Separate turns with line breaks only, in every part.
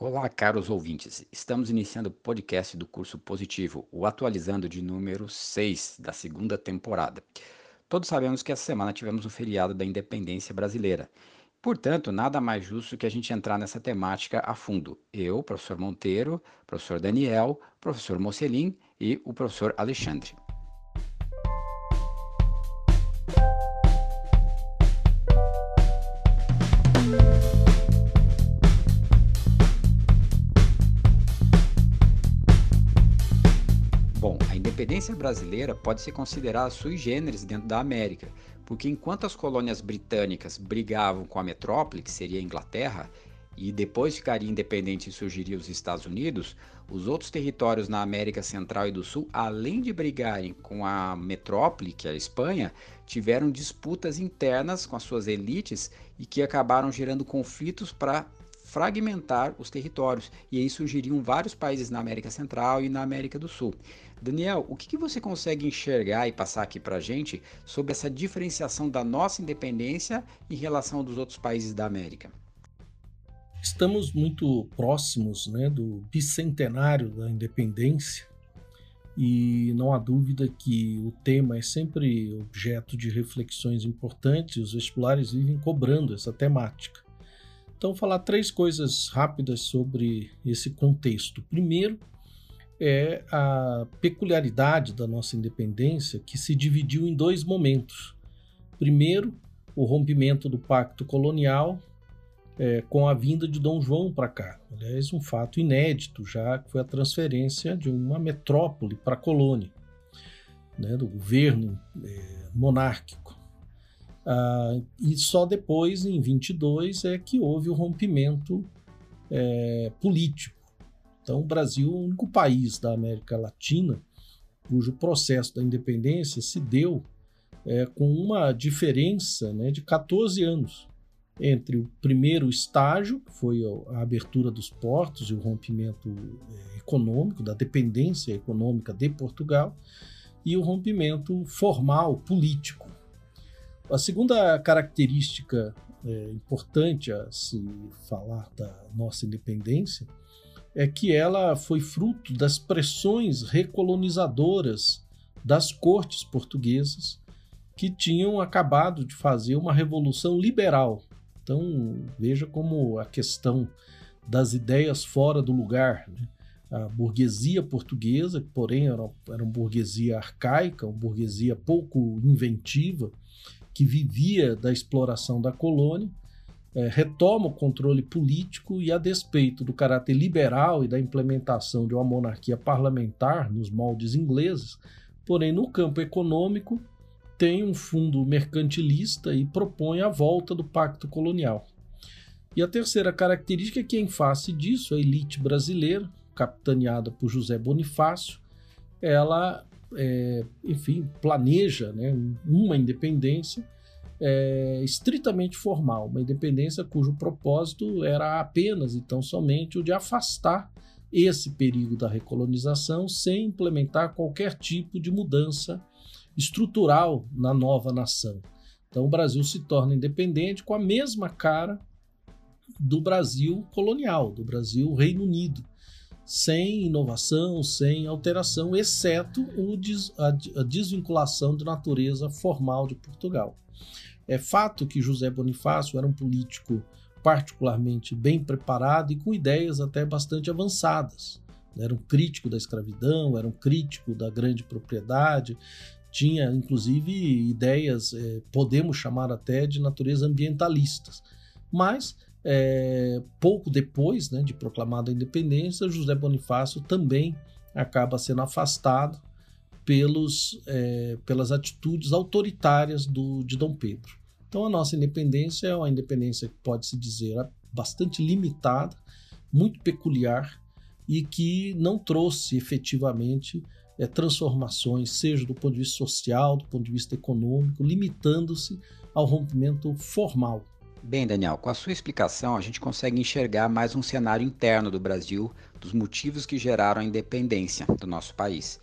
Olá, caros ouvintes. Estamos iniciando o podcast do curso Positivo, o atualizando de número 6 da segunda temporada. Todos sabemos que essa semana tivemos o feriado da independência brasileira. Portanto, nada mais justo que a gente entrar nessa temática a fundo. Eu, professor Monteiro, professor Daniel, professor Mocelin e o professor Alexandre. Independência brasileira pode ser considerada sui generis dentro da América, porque enquanto as colônias britânicas brigavam com a metrópole, que seria a Inglaterra, e depois ficaria independente e surgiria os Estados Unidos, os outros territórios na América Central e do Sul, além de brigarem com a metrópole, que é a Espanha, tiveram disputas internas com as suas elites e que acabaram gerando conflitos para fragmentar os territórios. E aí surgiriam vários países na América Central e na América do Sul. Daniel, o que, que você consegue enxergar e passar aqui para a gente sobre essa diferenciação da nossa independência em relação dos outros países da América?
Estamos muito próximos né, do bicentenário da independência e não há dúvida que o tema é sempre objeto de reflexões importantes e os vestibulares vivem cobrando essa temática. Então, falar três coisas rápidas sobre esse contexto. Primeiro, é a peculiaridade da nossa independência que se dividiu em dois momentos. Primeiro, o rompimento do pacto colonial é, com a vinda de Dom João para cá. Aliás, um fato inédito, já que foi a transferência de uma metrópole para a colônia, né, do governo é, monárquico. Ah, e só depois, em 22, é que houve o rompimento é, político então, o Brasil é o único país da América Latina cujo processo da independência se deu é, com uma diferença né, de 14 anos entre o primeiro estágio, que foi a abertura dos portos e o rompimento é, econômico, da dependência econômica de Portugal, e o rompimento formal, político. A segunda característica é, importante a se falar da nossa independência é que ela foi fruto das pressões recolonizadoras das cortes portuguesas que tinham acabado de fazer uma revolução liberal. Então, veja como a questão das ideias fora do lugar. Né? A burguesia portuguesa, que porém era, era uma burguesia arcaica, uma burguesia pouco inventiva, que vivia da exploração da colônia, é, retoma o controle político e, a despeito do caráter liberal e da implementação de uma monarquia parlamentar nos moldes ingleses, porém, no campo econômico, tem um fundo mercantilista e propõe a volta do pacto colonial. E a terceira característica é que, em face disso, a elite brasileira, capitaneada por José Bonifácio, ela, é, enfim, planeja né, uma independência é, estritamente formal, uma independência cujo propósito era apenas e tão somente o de afastar esse perigo da recolonização sem implementar qualquer tipo de mudança estrutural na nova nação. Então o Brasil se torna independente com a mesma cara do Brasil colonial, do Brasil Reino Unido, sem inovação, sem alteração, exceto des, a, a desvinculação de natureza formal de Portugal. É fato que José Bonifácio era um político particularmente bem preparado e com ideias até bastante avançadas. Era um crítico da escravidão, era um crítico da grande propriedade, tinha inclusive ideias, é, podemos chamar até de natureza ambientalistas. Mas, é, pouco depois né, de proclamada a independência, José Bonifácio também acaba sendo afastado pelos, é, pelas atitudes autoritárias do, de Dom Pedro. Então, a nossa independência é uma independência que pode se dizer bastante limitada, muito peculiar e que não trouxe efetivamente é, transformações, seja do ponto de vista social, do ponto de vista econômico, limitando-se ao rompimento formal.
Bem, Daniel, com a sua explicação, a gente consegue enxergar mais um cenário interno do Brasil, dos motivos que geraram a independência do nosso país.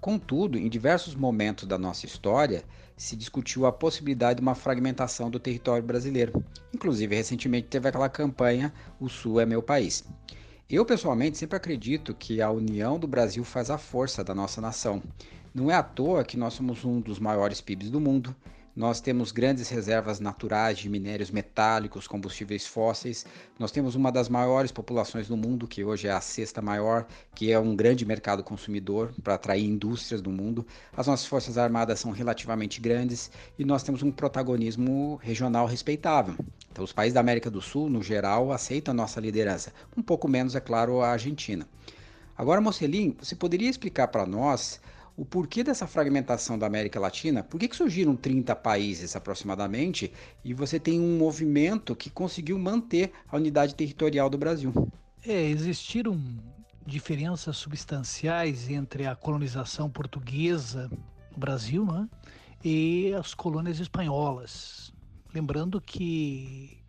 Contudo, em diversos momentos da nossa história, se discutiu a possibilidade de uma fragmentação do território brasileiro. Inclusive, recentemente teve aquela campanha O Sul é meu país. Eu, pessoalmente, sempre acredito que a união do Brasil faz a força da nossa nação. Não é à toa que nós somos um dos maiores PIBs do mundo, nós temos grandes reservas naturais de minérios metálicos, combustíveis fósseis. Nós temos uma das maiores populações do mundo, que hoje é a sexta maior, que é um grande mercado consumidor para atrair indústrias do mundo. As nossas forças armadas são relativamente grandes e nós temos um protagonismo regional respeitável. Então, os países da América do Sul, no geral, aceitam a nossa liderança. Um pouco menos, é claro, a Argentina. Agora, Mocelin, você poderia explicar para nós o porquê dessa fragmentação da América Latina, por que, que surgiram 30 países aproximadamente e você tem um movimento que conseguiu manter a unidade territorial do Brasil?
É, existiram diferenças substanciais entre a colonização portuguesa no Brasil né, e as colônias espanholas. Lembrando que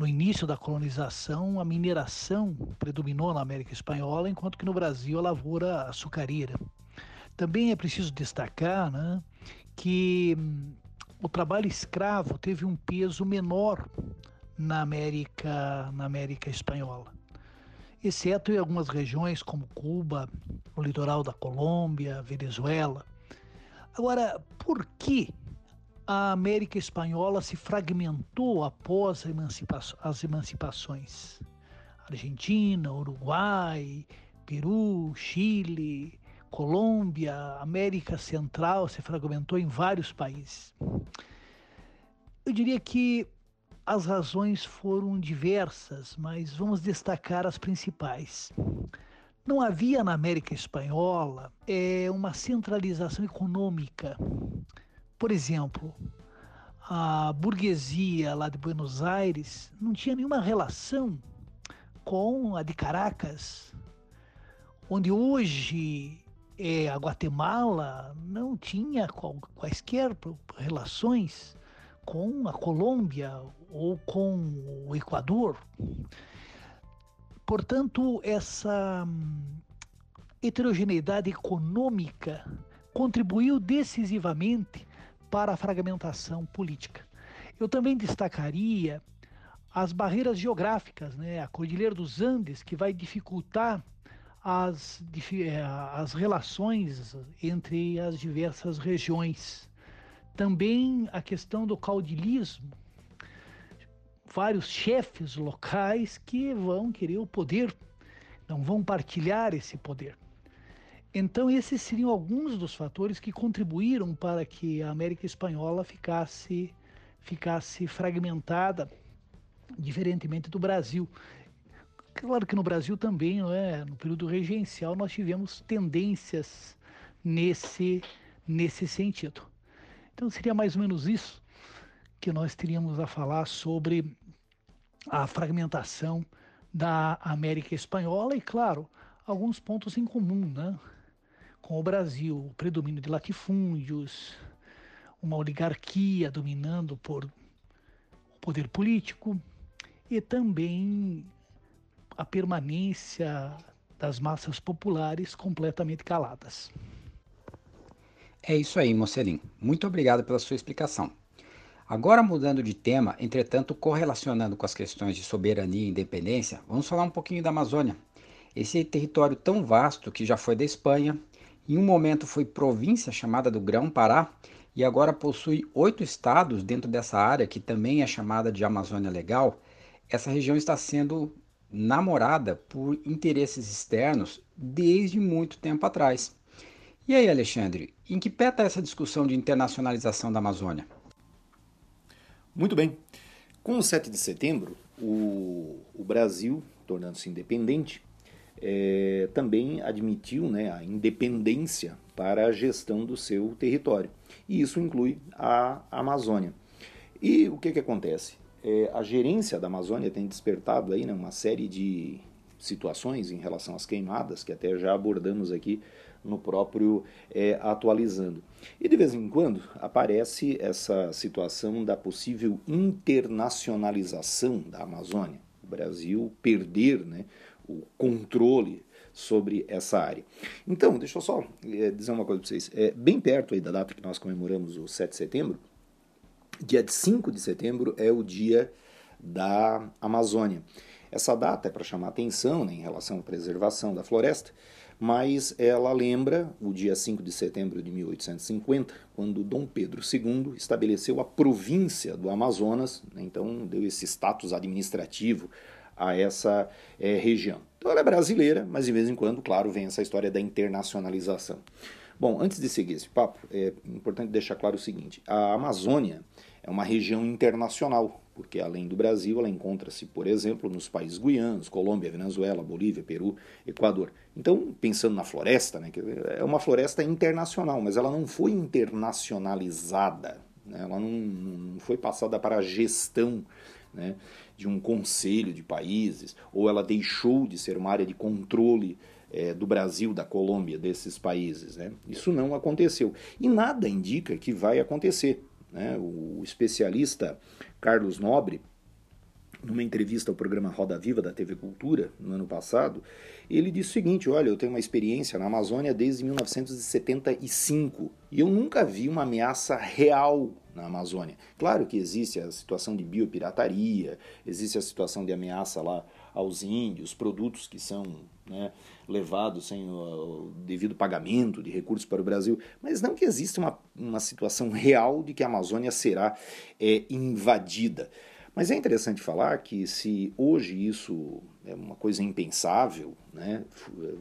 no início da colonização, a mineração predominou na América Espanhola, enquanto que no Brasil a lavoura açucareira. Também é preciso destacar né, que hum, o trabalho escravo teve um peso menor na América, na América Espanhola, exceto em algumas regiões como Cuba, o litoral da Colômbia, Venezuela. Agora, por que a América Espanhola se fragmentou após emancipa as emancipações? Argentina, Uruguai, Peru, Chile, Colômbia, América Central se fragmentou em vários países. Eu diria que as razões foram diversas, mas vamos destacar as principais. Não havia na América Espanhola é, uma centralização econômica. Por exemplo, a burguesia lá de Buenos Aires não tinha nenhuma relação com a de Caracas, onde hoje é, a Guatemala não tinha quaisquer relações com a Colômbia ou com o Equador. Portanto, essa hum, heterogeneidade econômica contribuiu decisivamente para a fragmentação política. Eu também destacaria as barreiras geográficas, né? a Cordilheira dos Andes, que vai dificultar as, eh, as relações entre as diversas regiões. Também a questão do caudilismo, vários chefes locais que vão querer o poder, não vão partilhar esse poder. Então, esses seriam alguns dos fatores que contribuíram para que a América Espanhola ficasse, ficasse fragmentada, diferentemente do Brasil. Claro que no Brasil também, não é? no período regencial, nós tivemos tendências nesse, nesse sentido. Então seria mais ou menos isso que nós teríamos a falar sobre a fragmentação da América Espanhola e, claro, alguns pontos em comum, né? Com o Brasil, o predomínio de latifúndios, uma oligarquia dominando por o poder político e também a permanência das massas populares completamente caladas.
É isso aí, Mocelin. Muito obrigado pela sua explicação. Agora, mudando de tema, entretanto, correlacionando com as questões de soberania e independência, vamos falar um pouquinho da Amazônia. Esse território tão vasto que já foi da Espanha, em um momento foi província chamada do Grão-Pará e agora possui oito estados dentro dessa área que também é chamada de Amazônia Legal. Essa região está sendo namorada por interesses externos desde muito tempo atrás. E aí, Alexandre, em que pé está essa discussão de internacionalização da Amazônia?
Muito bem. Com o 7 de setembro, o, o Brasil, tornando-se independente, é, também admitiu né, a independência para a gestão do seu território. E isso inclui a Amazônia. E o que, que acontece? É, a gerência da Amazônia tem despertado aí né, uma série de situações em relação às queimadas, que até já abordamos aqui no próprio é, Atualizando. E de vez em quando aparece essa situação da possível internacionalização da Amazônia, o Brasil perder né, o controle sobre essa área. Então, deixa eu só é, dizer uma coisa para vocês. É, bem perto aí da data que nós comemoramos o 7 de setembro, Dia 5 de setembro é o dia da Amazônia. Essa data é para chamar atenção né, em relação à preservação da floresta, mas ela lembra o dia 5 de setembro de 1850, quando Dom Pedro II estabeleceu a província do Amazonas, né, então deu esse status administrativo a essa é, região. Então ela é brasileira, mas de vez em quando, claro, vem essa história da internacionalização. Bom, antes de seguir esse papo, é importante deixar claro o seguinte: a Amazônia é uma região internacional, porque além do Brasil, ela encontra-se, por exemplo, nos países guianos, Colômbia, Venezuela, Bolívia, Peru, Equador. Então, pensando na floresta, né, é uma floresta internacional, mas ela não foi internacionalizada, né, ela não, não foi passada para a gestão né, de um conselho de países, ou ela deixou de ser uma área de controle é, do Brasil, da Colômbia, desses países. Né? Isso não aconteceu. E nada indica que vai acontecer. Né? O especialista Carlos Nobre, numa entrevista ao programa Roda Viva da TV Cultura, no ano passado, ele disse o seguinte: Olha, eu tenho uma experiência na Amazônia desde 1975 e eu nunca vi uma ameaça real na Amazônia. Claro que existe a situação de biopirataria, existe a situação de ameaça lá aos índios, produtos que são né, levados sem o, devido pagamento de recursos para o Brasil, mas não que exista uma, uma situação real de que a Amazônia será é, invadida. Mas é interessante falar que se hoje isso é uma coisa impensável, né?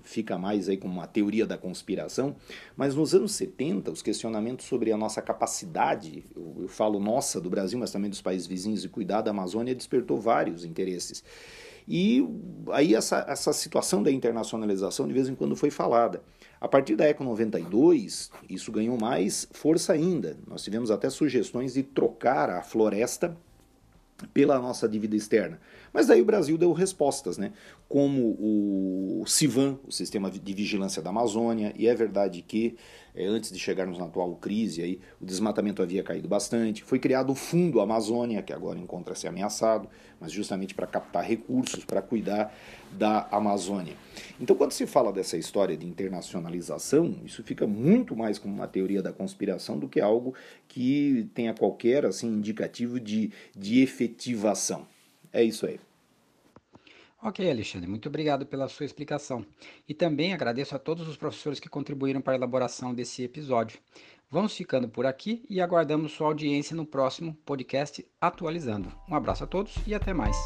fica mais aí como uma teoria da conspiração, mas nos anos 70 os questionamentos sobre a nossa capacidade, eu, eu falo nossa do Brasil, mas também dos países vizinhos, de cuidar da Amazônia despertou vários interesses. E aí essa, essa situação da internacionalização de vez em quando foi falada. A partir da Eco 92, isso ganhou mais força ainda. Nós tivemos até sugestões de trocar a floresta pela nossa dívida externa. Mas daí o Brasil deu respostas, né? como o CIVAN, o Sistema de Vigilância da Amazônia, e é verdade que é, antes de chegarmos na atual crise, aí, o desmatamento havia caído bastante. Foi criado o Fundo Amazônia, que agora encontra-se ameaçado, mas justamente para captar recursos, para cuidar da Amazônia. Então, quando se fala dessa história de internacionalização, isso fica muito mais como uma teoria da conspiração do que algo que tenha qualquer assim, indicativo de, de efetivação. É isso aí.
Ok, Alexandre, muito obrigado pela sua explicação. E também agradeço a todos os professores que contribuíram para a elaboração desse episódio. Vamos ficando por aqui e aguardamos sua audiência no próximo podcast Atualizando. Um abraço a todos e até mais.